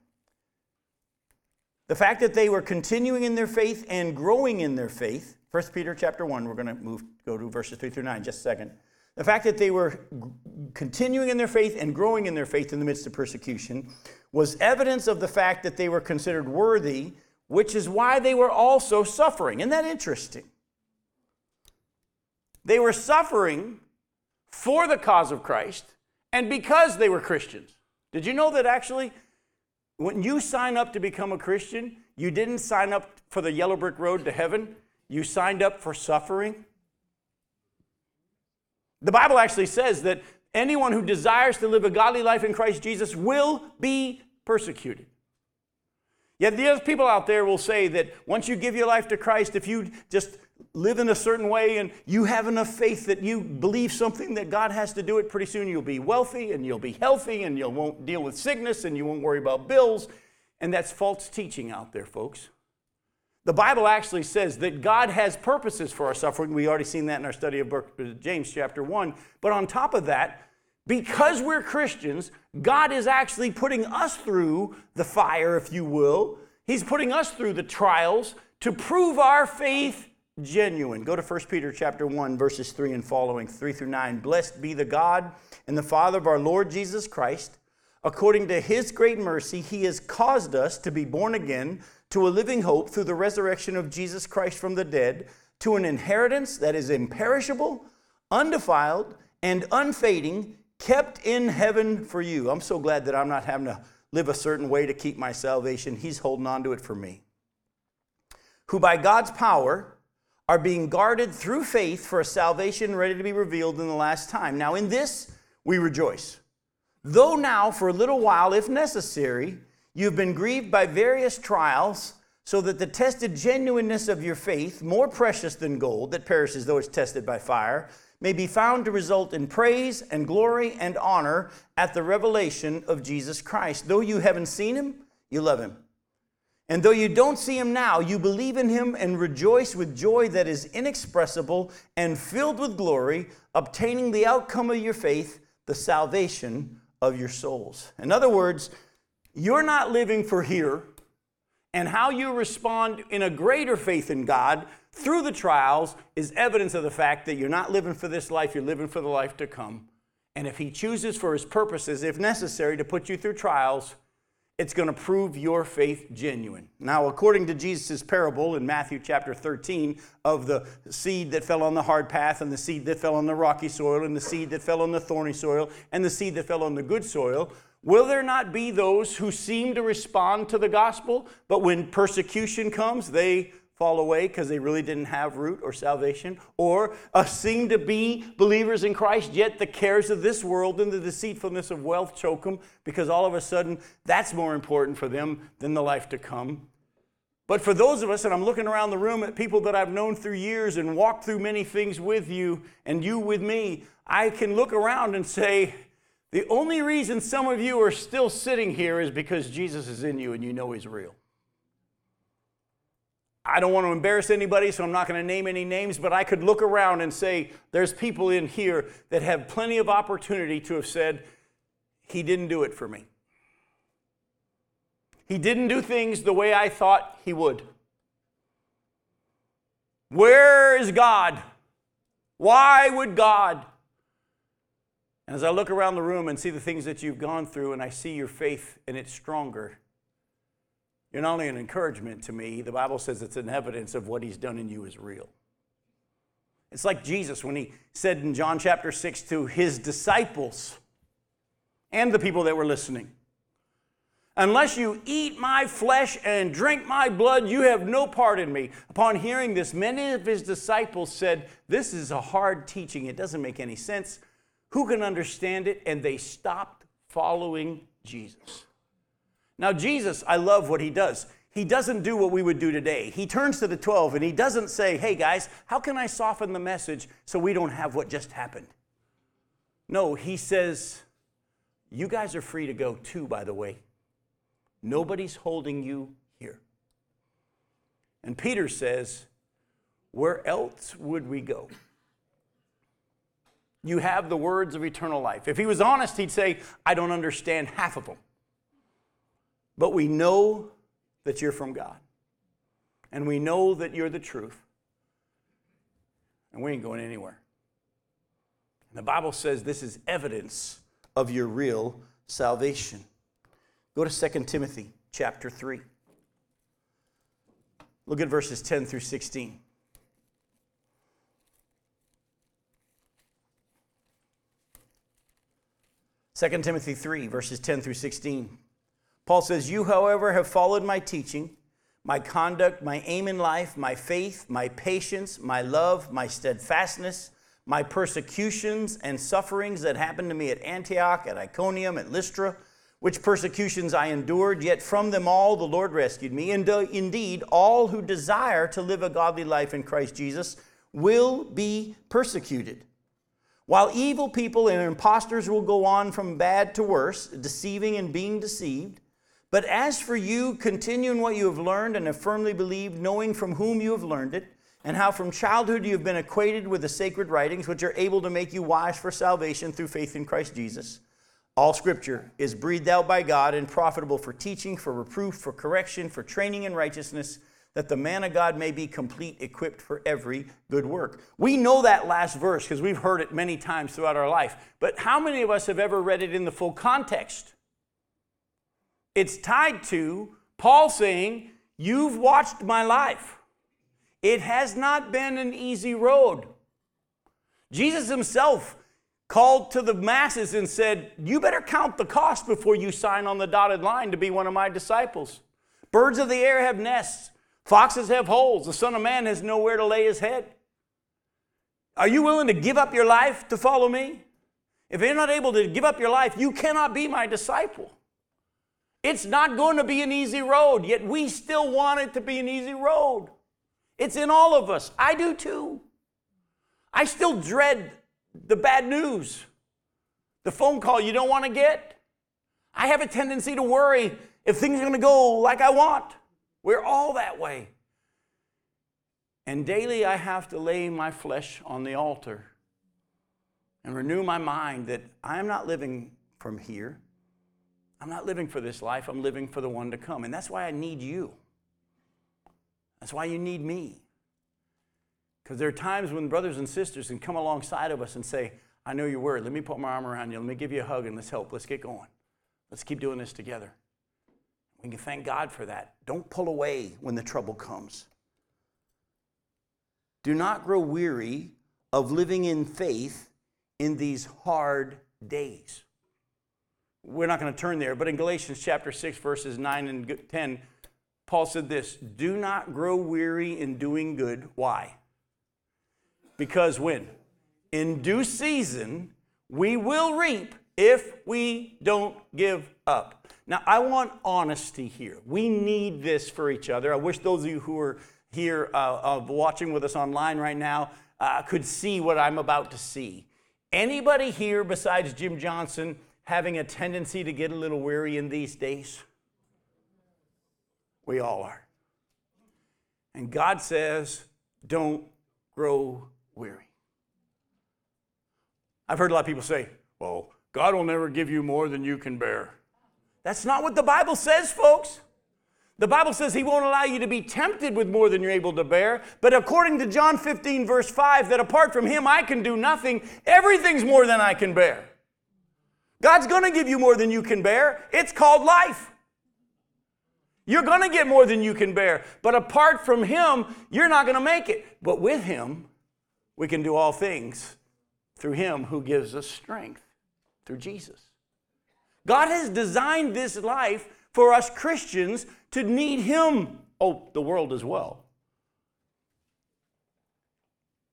The fact that they were continuing in their faith and growing in their faith, 1 Peter chapter 1, we're going to move go to verses 3 through 9 just a second. The fact that they were continuing in their faith and growing in their faith in the midst of persecution was evidence of the fact that they were considered worthy, which is why they were also suffering. Isn't that interesting? They were suffering for the cause of Christ and because they were Christians. Did you know that actually, when you sign up to become a Christian, you didn't sign up for the yellow brick road to heaven, you signed up for suffering? The Bible actually says that anyone who desires to live a godly life in Christ Jesus will be persecuted. Yet the other people out there will say that once you give your life to Christ, if you just live in a certain way and you have enough faith that you believe something that God has to do it, pretty soon you'll be wealthy and you'll be healthy and you won't deal with sickness and you won't worry about bills. And that's false teaching out there, folks. The Bible actually says that God has purposes for our suffering. We already seen that in our study of uh, James chapter 1. But on top of that, because we're Christians, God is actually putting us through the fire, if you will. He's putting us through the trials to prove our faith genuine. Go to 1 Peter chapter 1 verses 3 and following, 3 through 9. Blessed be the God and the Father of our Lord Jesus Christ. According to his great mercy, he has caused us to be born again to a living hope through the resurrection of Jesus Christ from the dead, to an inheritance that is imperishable, undefiled, and unfading, kept in heaven for you. I'm so glad that I'm not having to live a certain way to keep my salvation. He's holding on to it for me. Who by God's power are being guarded through faith for a salvation ready to be revealed in the last time. Now, in this we rejoice. Though now, for a little while, if necessary, you've been grieved by various trials, so that the tested genuineness of your faith, more precious than gold that perishes though it's tested by fire, may be found to result in praise and glory and honor at the revelation of Jesus Christ. Though you haven't seen him, you love him. And though you don't see him now, you believe in him and rejoice with joy that is inexpressible and filled with glory, obtaining the outcome of your faith, the salvation of your souls. In other words, you're not living for here, and how you respond in a greater faith in God through the trials is evidence of the fact that you're not living for this life, you're living for the life to come. And if He chooses for His purposes, if necessary, to put you through trials, it's going to prove your faith genuine. Now, according to Jesus' parable in Matthew chapter 13 of the seed that fell on the hard path, and the seed that fell on the rocky soil, and the seed that fell on the thorny soil, and the seed that fell on the good soil, will there not be those who seem to respond to the gospel, but when persecution comes, they fall away because they really didn't have root or salvation, or uh, seem to be believers in Christ, yet the cares of this world and the deceitfulness of wealth choke them because all of a sudden that's more important for them than the life to come. But for those of us, and I'm looking around the room at people that I've known through years and walked through many things with you and you with me, I can look around and say, the only reason some of you are still sitting here is because Jesus is in you and you know He's real. I don't want to embarrass anybody, so I'm not going to name any names, but I could look around and say there's people in here that have plenty of opportunity to have said, He didn't do it for me. He didn't do things the way I thought He would. Where is God? Why would God? And as I look around the room and see the things that you've gone through, and I see your faith and it's stronger, you're not only an encouragement to me, the Bible says it's an evidence of what he's done in you is real. It's like Jesus when he said in John chapter 6 to his disciples and the people that were listening, Unless you eat my flesh and drink my blood, you have no part in me. Upon hearing this, many of his disciples said, This is a hard teaching. It doesn't make any sense. Who can understand it? And they stopped following Jesus. Now, Jesus, I love what he does. He doesn't do what we would do today. He turns to the 12 and he doesn't say, Hey guys, how can I soften the message so we don't have what just happened? No, he says, You guys are free to go too, by the way. Nobody's holding you here. And Peter says, Where else would we go? You have the words of eternal life. If he was honest, he'd say, I don't understand half of them. But we know that you're from God. And we know that you're the truth. And we ain't going anywhere. And the Bible says this is evidence of your real salvation. Go to 2 Timothy chapter 3. Look at verses 10 through 16. Second Timothy 3, verses 10 through 16. Paul says, You, however, have followed my teaching, my conduct, my aim in life, my faith, my patience, my love, my steadfastness, my persecutions and sufferings that happened to me at Antioch, at Iconium, at Lystra, which persecutions I endured, yet from them all the Lord rescued me. And uh, indeed, all who desire to live a godly life in Christ Jesus will be persecuted. While evil people and impostors will go on from bad to worse, deceiving and being deceived, but as for you, continue in what you have learned and have firmly believed, knowing from whom you have learned it, and how from childhood you have been acquainted with the sacred writings, which are able to make you wise for salvation through faith in Christ Jesus. All scripture is breathed out by God and profitable for teaching, for reproof, for correction, for training in righteousness, that the man of God may be complete, equipped for every good work. We know that last verse because we've heard it many times throughout our life. But how many of us have ever read it in the full context? It's tied to Paul saying, You've watched my life. It has not been an easy road. Jesus himself called to the masses and said, You better count the cost before you sign on the dotted line to be one of my disciples. Birds of the air have nests, foxes have holes, the Son of Man has nowhere to lay his head. Are you willing to give up your life to follow me? If you're not able to give up your life, you cannot be my disciple. It's not going to be an easy road, yet we still want it to be an easy road. It's in all of us. I do too. I still dread the bad news, the phone call you don't want to get. I have a tendency to worry if things are going to go like I want. We're all that way. And daily I have to lay my flesh on the altar and renew my mind that I'm not living from here. I'm not living for this life, I'm living for the one to come. And that's why I need you. That's why you need me. Because there are times when brothers and sisters can come alongside of us and say, I know your word. Let me put my arm around you. Let me give you a hug and let's help. Let's get going. Let's keep doing this together. We can thank God for that. Don't pull away when the trouble comes. Do not grow weary of living in faith in these hard days. We're not going to turn there, but in Galatians chapter 6, verses 9 and 10, Paul said this Do not grow weary in doing good. Why? Because when? In due season, we will reap if we don't give up. Now, I want honesty here. We need this for each other. I wish those of you who are here uh, watching with us online right now uh, could see what I'm about to see. Anybody here besides Jim Johnson having a tendency to get a little weary in these days? We all are. And God says, don't grow weary. I've heard a lot of people say, well, God will never give you more than you can bear. That's not what the Bible says, folks. The Bible says He won't allow you to be tempted with more than you're able to bear. But according to John 15, verse 5, that apart from Him I can do nothing, everything's more than I can bear. God's going to give you more than you can bear. It's called life. You're going to get more than you can bear. But apart from Him, you're not going to make it. But with Him, we can do all things through Him who gives us strength, through Jesus. God has designed this life for us Christians to need Him. Oh, the world as well.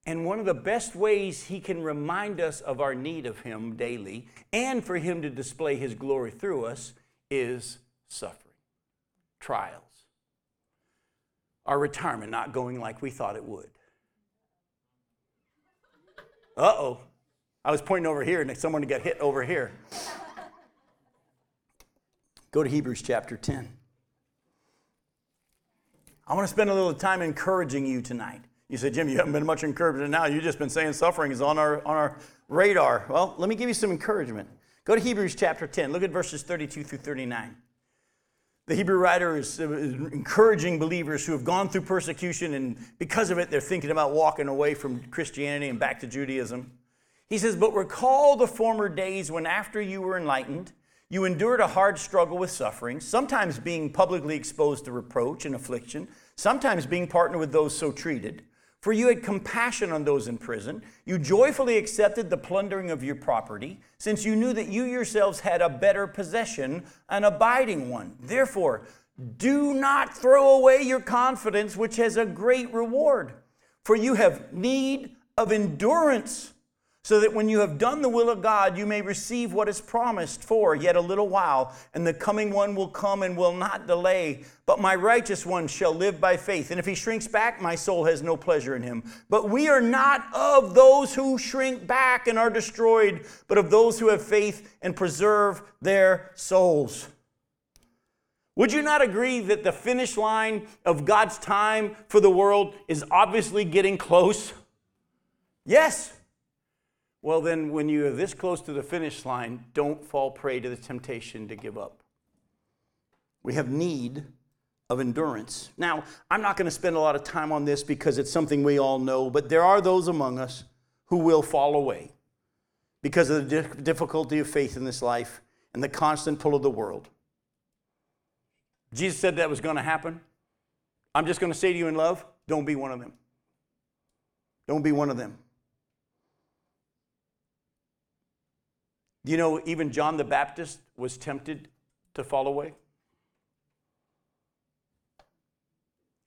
And one of the best ways He can remind us of our need of Him daily and for Him to display His glory through us is suffering, trials, our retirement not going like we thought it would. Uh oh. I was pointing over here and someone got hit over here. Go to Hebrews chapter 10. I want to spend a little time encouraging you tonight. You said, Jim, you haven't been much encouragement now. You've just been saying suffering is on our, on our radar. Well, let me give you some encouragement. Go to Hebrews chapter 10. Look at verses 32 through 39. The Hebrew writer is uh, encouraging believers who have gone through persecution, and because of it, they're thinking about walking away from Christianity and back to Judaism. He says, But recall the former days when, after you were enlightened, you endured a hard struggle with suffering, sometimes being publicly exposed to reproach and affliction, sometimes being partnered with those so treated. For you had compassion on those in prison. You joyfully accepted the plundering of your property, since you knew that you yourselves had a better possession, an abiding one. Therefore, do not throw away your confidence, which has a great reward. For you have need of endurance so that when you have done the will of God, you may receive what is promised for yet a little while, and the coming one will come and will not delay. But my righteous one shall live by faith. And if he shrinks back, my soul has no pleasure in him. But we are not of those who shrink back and are destroyed, but of those who have faith and preserve their souls. Would you not agree that the finish line of God's time for the world is obviously getting close? Yes. Well, then, when you are this close to the finish line, don't fall prey to the temptation to give up. We have need of endurance. Now, I'm not going to spend a lot of time on this because it's something we all know, but there are those among us who will fall away because of the difficulty of faith in this life and the constant pull of the world. Jesus said that was going to happen. I'm just going to say to you in love don't be one of them. Don't be one of them. Do you know even John the Baptist was tempted to fall away?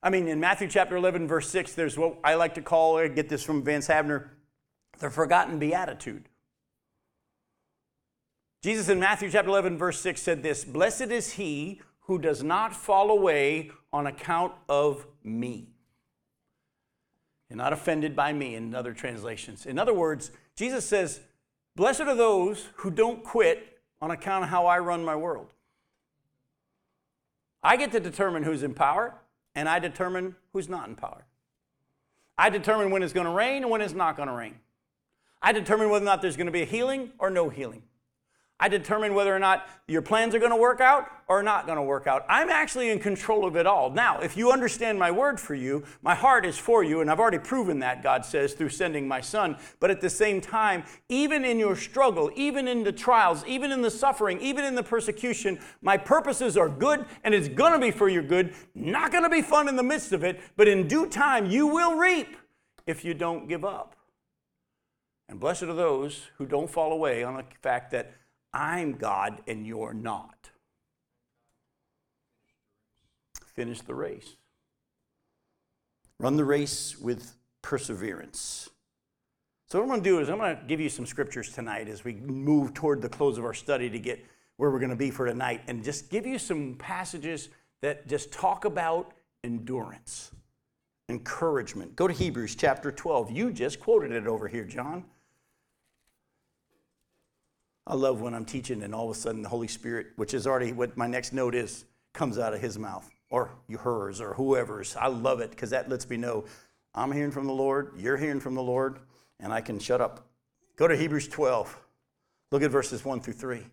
I mean, in Matthew chapter 11, verse 6, there's what I like to call, I get this from Vance Havner, the forgotten beatitude. Jesus in Matthew chapter 11, verse 6 said this Blessed is he who does not fall away on account of me. You're not offended by me in other translations. In other words, Jesus says, Blessed are those who don't quit on account of how I run my world. I get to determine who's in power, and I determine who's not in power. I determine when it's going to rain and when it's not going to rain. I determine whether or not there's going to be a healing or no healing. I determine whether or not your plans are going to work out or not going to work out. I'm actually in control of it all. Now, if you understand my word for you, my heart is for you, and I've already proven that, God says, through sending my son. But at the same time, even in your struggle, even in the trials, even in the suffering, even in the persecution, my purposes are good, and it's going to be for your good. Not going to be fun in the midst of it, but in due time, you will reap if you don't give up. And blessed are those who don't fall away on the fact that I'm God and you're not. Finish the race. Run the race with perseverance. So, what I'm going to do is, I'm going to give you some scriptures tonight as we move toward the close of our study to get where we're going to be for tonight, and just give you some passages that just talk about endurance, encouragement. Go to Hebrews chapter 12. You just quoted it over here, John. I love when I'm teaching and all of a sudden the Holy Spirit, which is already what my next note is, comes out of his mouth or hers or whoever's. I love it because that lets me know I'm hearing from the Lord, you're hearing from the Lord, and I can shut up. Go to Hebrews 12. Look at verses 1 through 3.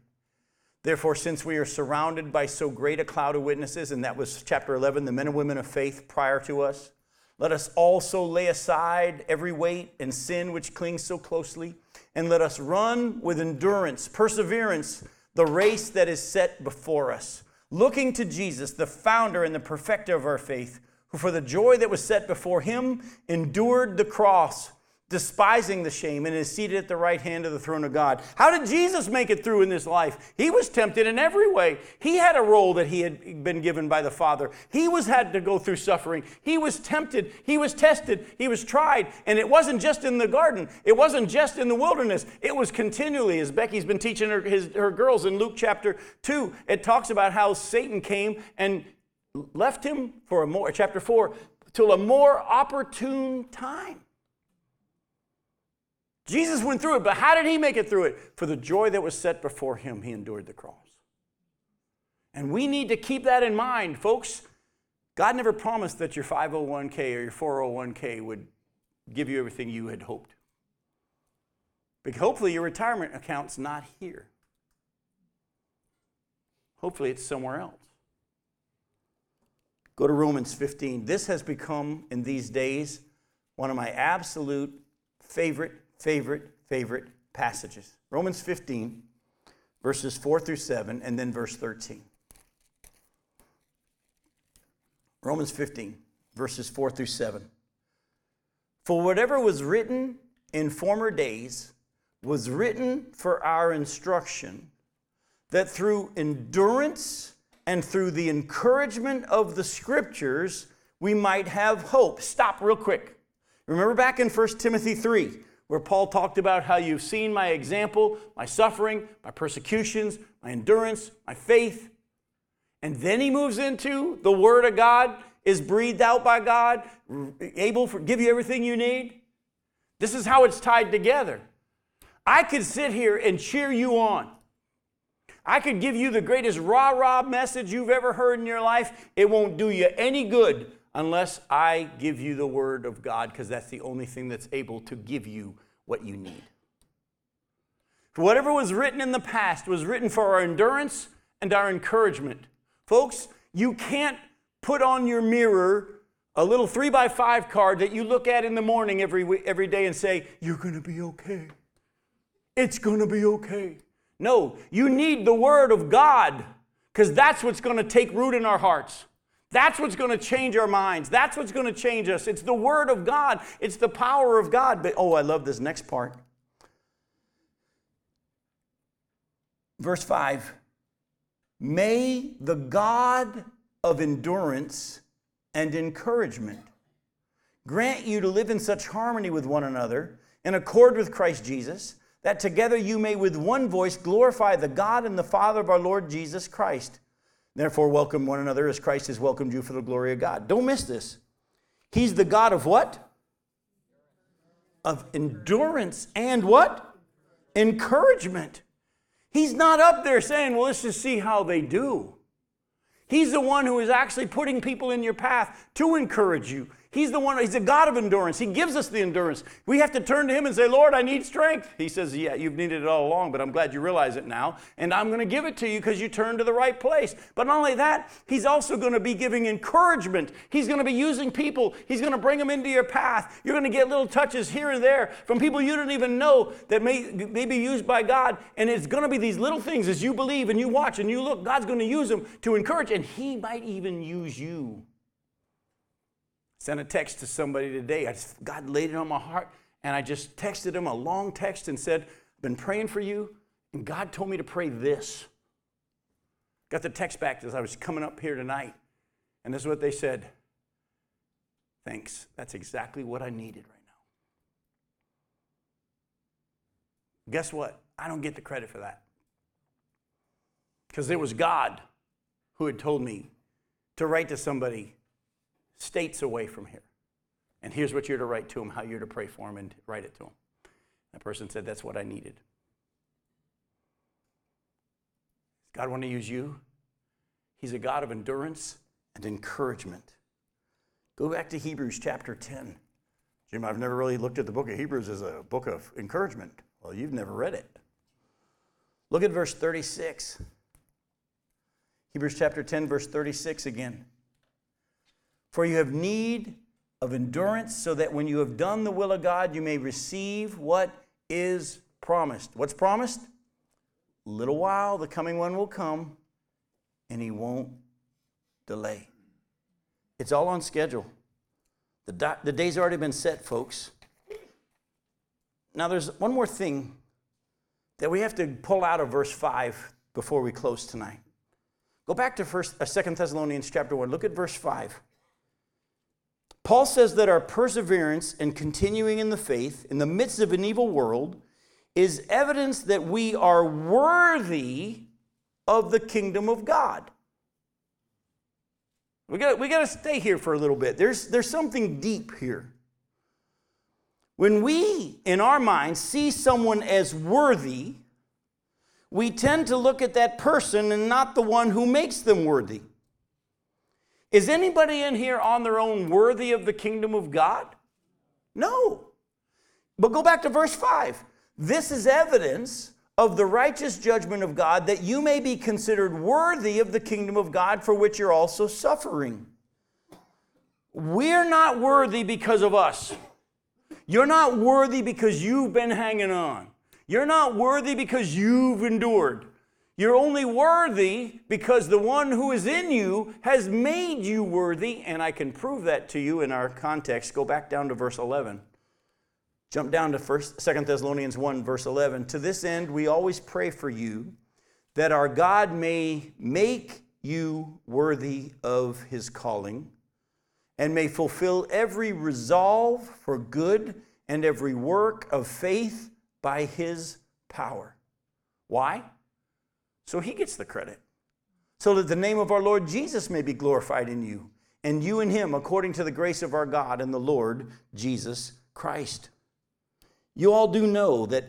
Therefore, since we are surrounded by so great a cloud of witnesses, and that was chapter 11, the men and women of faith prior to us, let us also lay aside every weight and sin which clings so closely and let us run with endurance, perseverance, the race that is set before us, looking to Jesus, the founder and the perfecter of our faith, who for the joy that was set before him endured the cross despising the shame, and is seated at the right hand of the throne of God. How did Jesus make it through in this life? He was tempted in every way. He had a role that he had been given by the Father. He was had to go through suffering. He was tempted. He was tested. He was tried. And it wasn't just in the garden. It wasn't just in the wilderness. It was continually, as Becky's been teaching her, his, her girls in Luke chapter 2, it talks about how Satan came and left him for a more, chapter 4, till a more opportune time. Jesus went through it, but how did he make it through it? For the joy that was set before him, he endured the cross. And we need to keep that in mind, folks. God never promised that your 501k or your 401k would give you everything you had hoped. But hopefully, your retirement account's not here. Hopefully, it's somewhere else. Go to Romans 15. This has become, in these days, one of my absolute favorite favorite, favorite passages Romans 15, verses 4 through 7, and then verse 13. Romans 15, verses 4 through 7. For whatever was written in former days was written for our instruction, that through endurance and through the encouragement of the scriptures we might have hope. Stop real quick. Remember back in 1 Timothy 3, where Paul talked about how you've seen my example, my suffering, my persecutions, my endurance, my faith. And then he moves into the Word of God is breathed out by God, able to give you everything you need. This is how it's tied together. I could sit here and cheer you on. I could give you the greatest rah rah message you've ever heard in your life. It won't do you any good unless I give you the word of God, because that's the only thing that's able to give you what you need. Whatever was written in the past was written for our endurance and our encouragement. Folks, you can't put on your mirror a little three by five card that you look at in the morning every, every day and say, You're going to be okay. It's going to be okay. No, you need the Word of God because that's what's going to take root in our hearts. That's what's going to change our minds. That's what's going to change us. It's the Word of God, it's the power of God. But oh, I love this next part. Verse 5 May the God of endurance and encouragement grant you to live in such harmony with one another, in accord with Christ Jesus, that together you may with one voice glorify the God and the Father of our Lord Jesus Christ. Therefore, welcome one another as Christ has welcomed you for the glory of God. Don't miss this. He's the God of what? Of endurance and what? Encouragement. He's not up there saying, well, let's just see how they do. He's the one who is actually putting people in your path to encourage you, He's the one, He's a God of endurance. He gives us the endurance. We have to turn to Him and say, Lord, I need strength. He says, Yeah, you've needed it all along, but I'm glad you realize it now. And I'm going to give it to you because you turned to the right place. But not only that, He's also going to be giving encouragement. He's going to be using people. He's going to bring them into your path. You're going to get little touches here and there from people you didn't even know that may, may be used by God. And it's going to be these little things as you believe and you watch and you look, God's going to use them to encourage, and He might even use you. Sent a text to somebody today. I just, God laid it on my heart, and I just texted him a long text and said, been praying for you, and God told me to pray this. Got the text back as I was coming up here tonight, and this is what they said. Thanks. That's exactly what I needed right now. Guess what? I don't get the credit for that. Because it was God who had told me to write to somebody states away from here. And here's what you're to write to him, how you're to pray for him, and write it to him. That person said, That's what I needed. Does God want to use you? He's a God of endurance and encouragement. Go back to Hebrews chapter 10. Jim, I've never really looked at the book of Hebrews as a book of encouragement. Well, you've never read it. Look at verse 36. Hebrews chapter 10, verse 36 again. For you have need of endurance, so that when you have done the will of God, you may receive what is promised. What's promised? A little while, the coming one will come, and he won't delay. It's all on schedule. The, the day's already been set, folks. Now, there's one more thing that we have to pull out of verse 5 before we close tonight. Go back to first, uh, 2 Thessalonians chapter 1. Look at verse 5. Paul says that our perseverance and continuing in the faith in the midst of an evil world is evidence that we are worthy of the kingdom of God. We got, we got to stay here for a little bit. There's, there's something deep here. When we, in our minds, see someone as worthy, we tend to look at that person and not the one who makes them worthy. Is anybody in here on their own worthy of the kingdom of God? No. But go back to verse 5. This is evidence of the righteous judgment of God that you may be considered worthy of the kingdom of God for which you're also suffering. We're not worthy because of us. You're not worthy because you've been hanging on. You're not worthy because you've endured. You're only worthy because the one who is in you has made you worthy, and I can prove that to you in our context. Go back down to verse 11. Jump down to first, 2 Thessalonians 1, verse 11. To this end, we always pray for you that our God may make you worthy of his calling and may fulfill every resolve for good and every work of faith by his power. Why? So he gets the credit. So that the name of our Lord Jesus may be glorified in you, and you in him, according to the grace of our God and the Lord Jesus Christ. You all do know that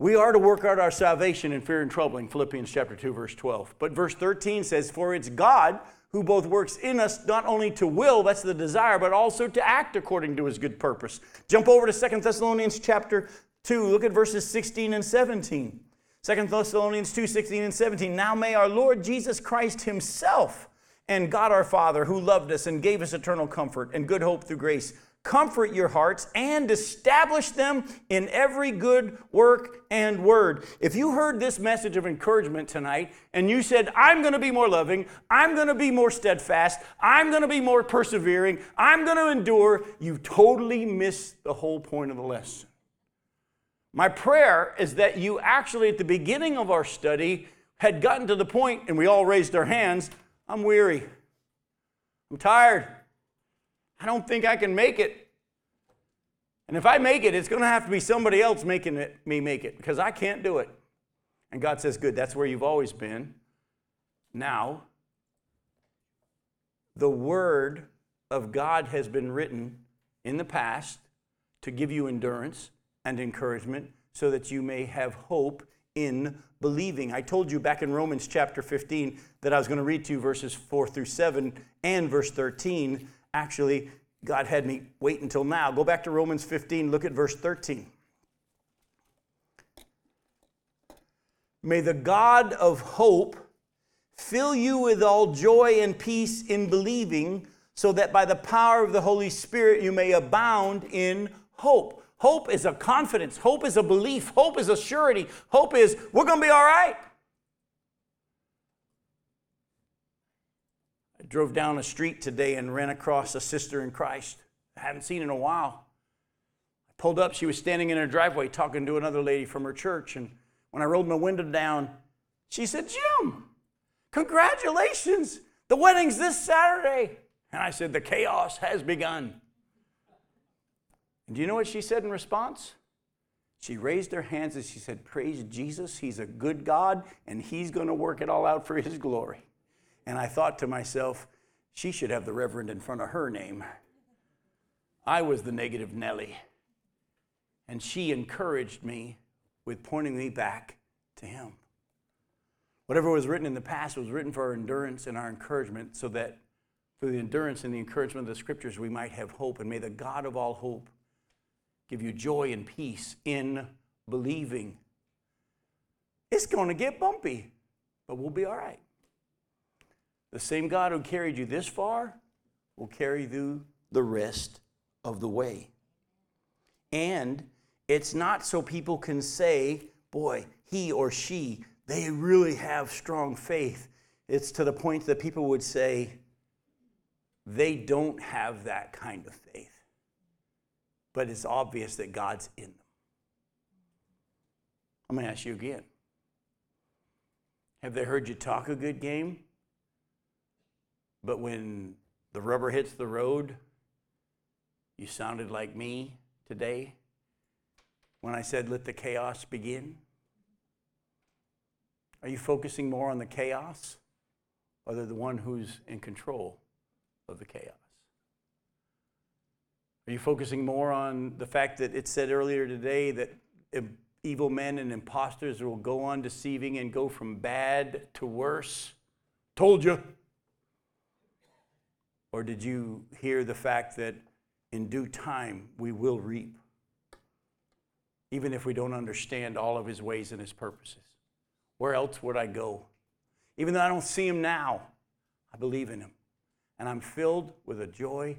we are to work out our salvation in fear and troubling, Philippians chapter 2, verse 12. But verse 13 says, For it's God who both works in us not only to will, that's the desire, but also to act according to his good purpose. Jump over to Second Thessalonians chapter 2, look at verses 16 and 17. 2 Thessalonians 2 16 and 17. Now may our Lord Jesus Christ Himself and God our Father, who loved us and gave us eternal comfort and good hope through grace, comfort your hearts and establish them in every good work and word. If you heard this message of encouragement tonight and you said, I'm going to be more loving, I'm going to be more steadfast, I'm going to be more persevering, I'm going to endure, you've totally missed the whole point of the lesson. My prayer is that you actually, at the beginning of our study, had gotten to the point, and we all raised our hands I'm weary. I'm tired. I don't think I can make it. And if I make it, it's going to have to be somebody else making it, me make it because I can't do it. And God says, Good, that's where you've always been. Now, the word of God has been written in the past to give you endurance and encouragement so that you may have hope in believing. I told you back in Romans chapter 15 that I was going to read to you verses 4 through 7 and verse 13. Actually, God had me wait until now. Go back to Romans 15, look at verse 13. May the God of hope fill you with all joy and peace in believing, so that by the power of the Holy Spirit you may abound in hope. Hope is a confidence, hope is a belief, hope is a surety, hope is we're going to be all right. I drove down a street today and ran across a sister in Christ I haven't seen in a while. I pulled up, she was standing in her driveway talking to another lady from her church. And when I rolled my window down, she said, Jim, congratulations, the wedding's this Saturday. And I said, The chaos has begun. And do you know what she said in response? She raised her hands and she said, Praise Jesus, He's a good God, and He's going to work it all out for His glory. And I thought to myself, she should have the Reverend in front of her name. I was the negative Nelly. And she encouraged me with pointing me back to Him. Whatever was written in the past was written for our endurance and our encouragement, so that through the endurance and the encouragement of the scriptures we might have hope. And may the God of all hope give you joy and peace in believing. It's going to get bumpy, but we'll be all right. The same God who carried you this far will carry you the rest of the way. And it's not so people can say, boy, he or she, they really have strong faith. It's to the point that people would say, they don't have that kind of faith but it's obvious that God's in them. I'm going to ask you again. Have they heard you talk a good game? But when the rubber hits the road, you sounded like me today when I said, let the chaos begin? Are you focusing more on the chaos or the one who's in control of the chaos? Are you focusing more on the fact that it said earlier today that evil men and impostors will go on deceiving and go from bad to worse? Told you. Or did you hear the fact that in due time we will reap, even if we don't understand all of his ways and his purposes? Where else would I go? Even though I don't see him now, I believe in him. And I'm filled with a joy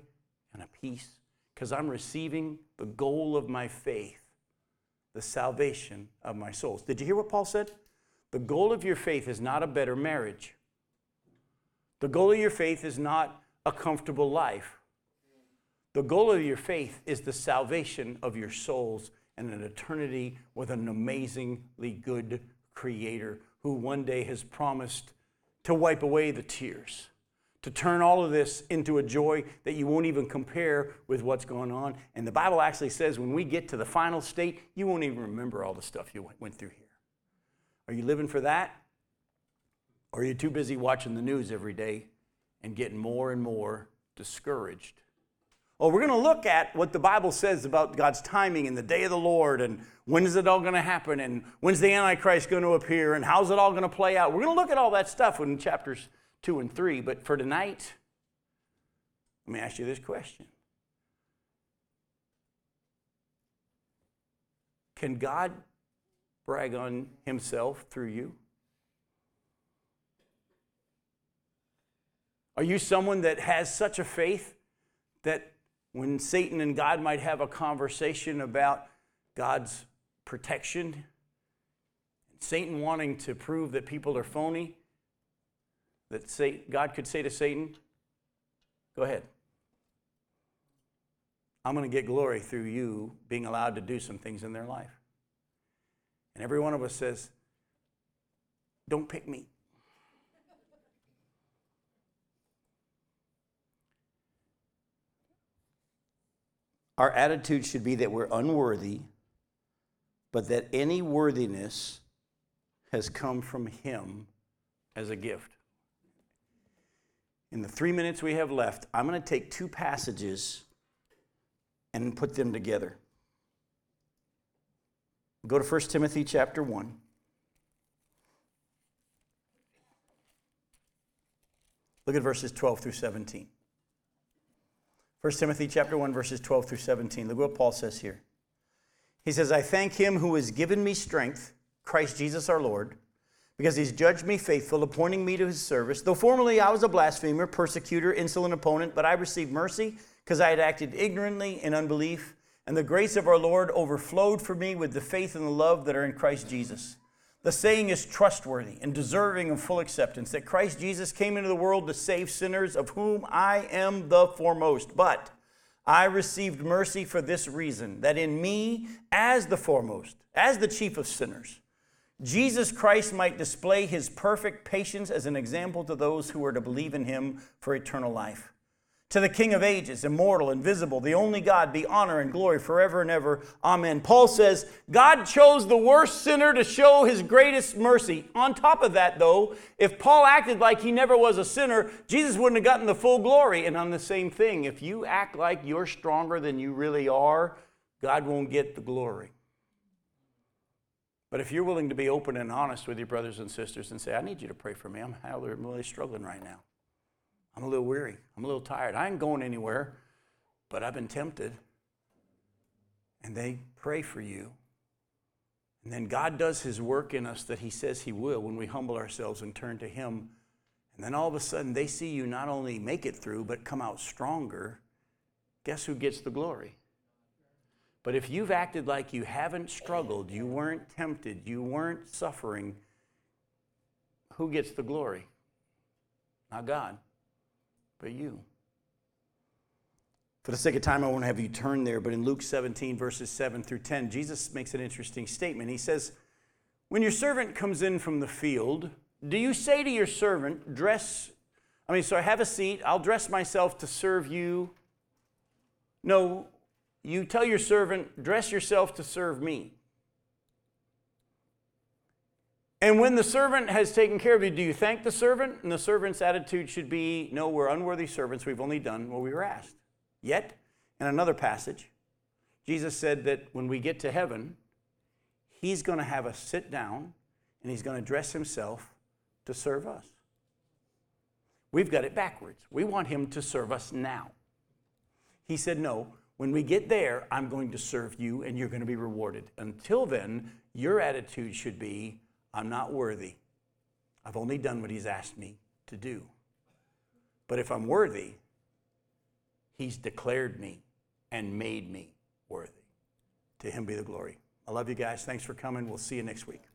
and a peace because I'm receiving the goal of my faith, the salvation of my souls. Did you hear what Paul said? The goal of your faith is not a better marriage. The goal of your faith is not a comfortable life. The goal of your faith is the salvation of your souls and an eternity with an amazingly good Creator who one day has promised to wipe away the tears to turn all of this into a joy that you won't even compare with what's going on. And the Bible actually says when we get to the final state, you won't even remember all the stuff you went through here. Are you living for that? Or are you too busy watching the news every day and getting more and more discouraged? Well, we're going to look at what the Bible says about God's timing and the day of the Lord and when is it all going to happen and when's the Antichrist going to appear and how's it all going to play out. We're going to look at all that stuff in chapters 2 and 3. But for tonight, let me ask you this question Can God brag on himself through you? Are you someone that has such a faith that when Satan and God might have a conversation about God's protection, Satan wanting to prove that people are phony, that God could say to Satan, Go ahead. I'm going to get glory through you being allowed to do some things in their life. And every one of us says, don't pick me. Our attitude should be that we're unworthy, but that any worthiness has come from Him as a gift. In the three minutes we have left, I'm going to take two passages and put them together. Go to 1 Timothy chapter 1. Look at verses 12 through 17. 1 Timothy chapter 1 verses 12 through 17. Look what Paul says here. He says, "I thank him who has given me strength, Christ Jesus our Lord, because he's judged me faithful, appointing me to his service. Though formerly I was a blasphemer, persecutor, insolent opponent, but I received mercy because I had acted ignorantly in unbelief, and the grace of our Lord overflowed for me with the faith and the love that are in Christ Jesus." The saying is trustworthy and deserving of full acceptance that Christ Jesus came into the world to save sinners, of whom I am the foremost. But I received mercy for this reason that in me, as the foremost, as the chief of sinners, Jesus Christ might display his perfect patience as an example to those who are to believe in him for eternal life. To the King of ages, immortal, invisible, the only God, be honor and glory forever and ever. Amen. Paul says, God chose the worst sinner to show his greatest mercy. On top of that, though, if Paul acted like he never was a sinner, Jesus wouldn't have gotten the full glory. And on the same thing, if you act like you're stronger than you really are, God won't get the glory. But if you're willing to be open and honest with your brothers and sisters and say, I need you to pray for me, I'm really struggling right now. I'm a little weary. I'm a little tired. I ain't going anywhere, but I've been tempted. And they pray for you. And then God does his work in us that he says he will when we humble ourselves and turn to him. And then all of a sudden they see you not only make it through, but come out stronger. Guess who gets the glory? But if you've acted like you haven't struggled, you weren't tempted, you weren't suffering, who gets the glory? Not God but you. For the sake of time, I won't have you turn there, but in Luke 17, verses 7 through 10, Jesus makes an interesting statement. He says, When your servant comes in from the field, do you say to your servant, Dress, I mean, so I have a seat, I'll dress myself to serve you? No, you tell your servant, Dress yourself to serve me. And when the servant has taken care of you, do you thank the servant? And the servant's attitude should be, No, we're unworthy servants. We've only done what we were asked. Yet, in another passage, Jesus said that when we get to heaven, he's going to have us sit down and he's going to dress himself to serve us. We've got it backwards. We want him to serve us now. He said, No, when we get there, I'm going to serve you and you're going to be rewarded. Until then, your attitude should be, I'm not worthy. I've only done what He's asked me to do. But if I'm worthy, He's declared me and made me worthy. To Him be the glory. I love you guys. Thanks for coming. We'll see you next week.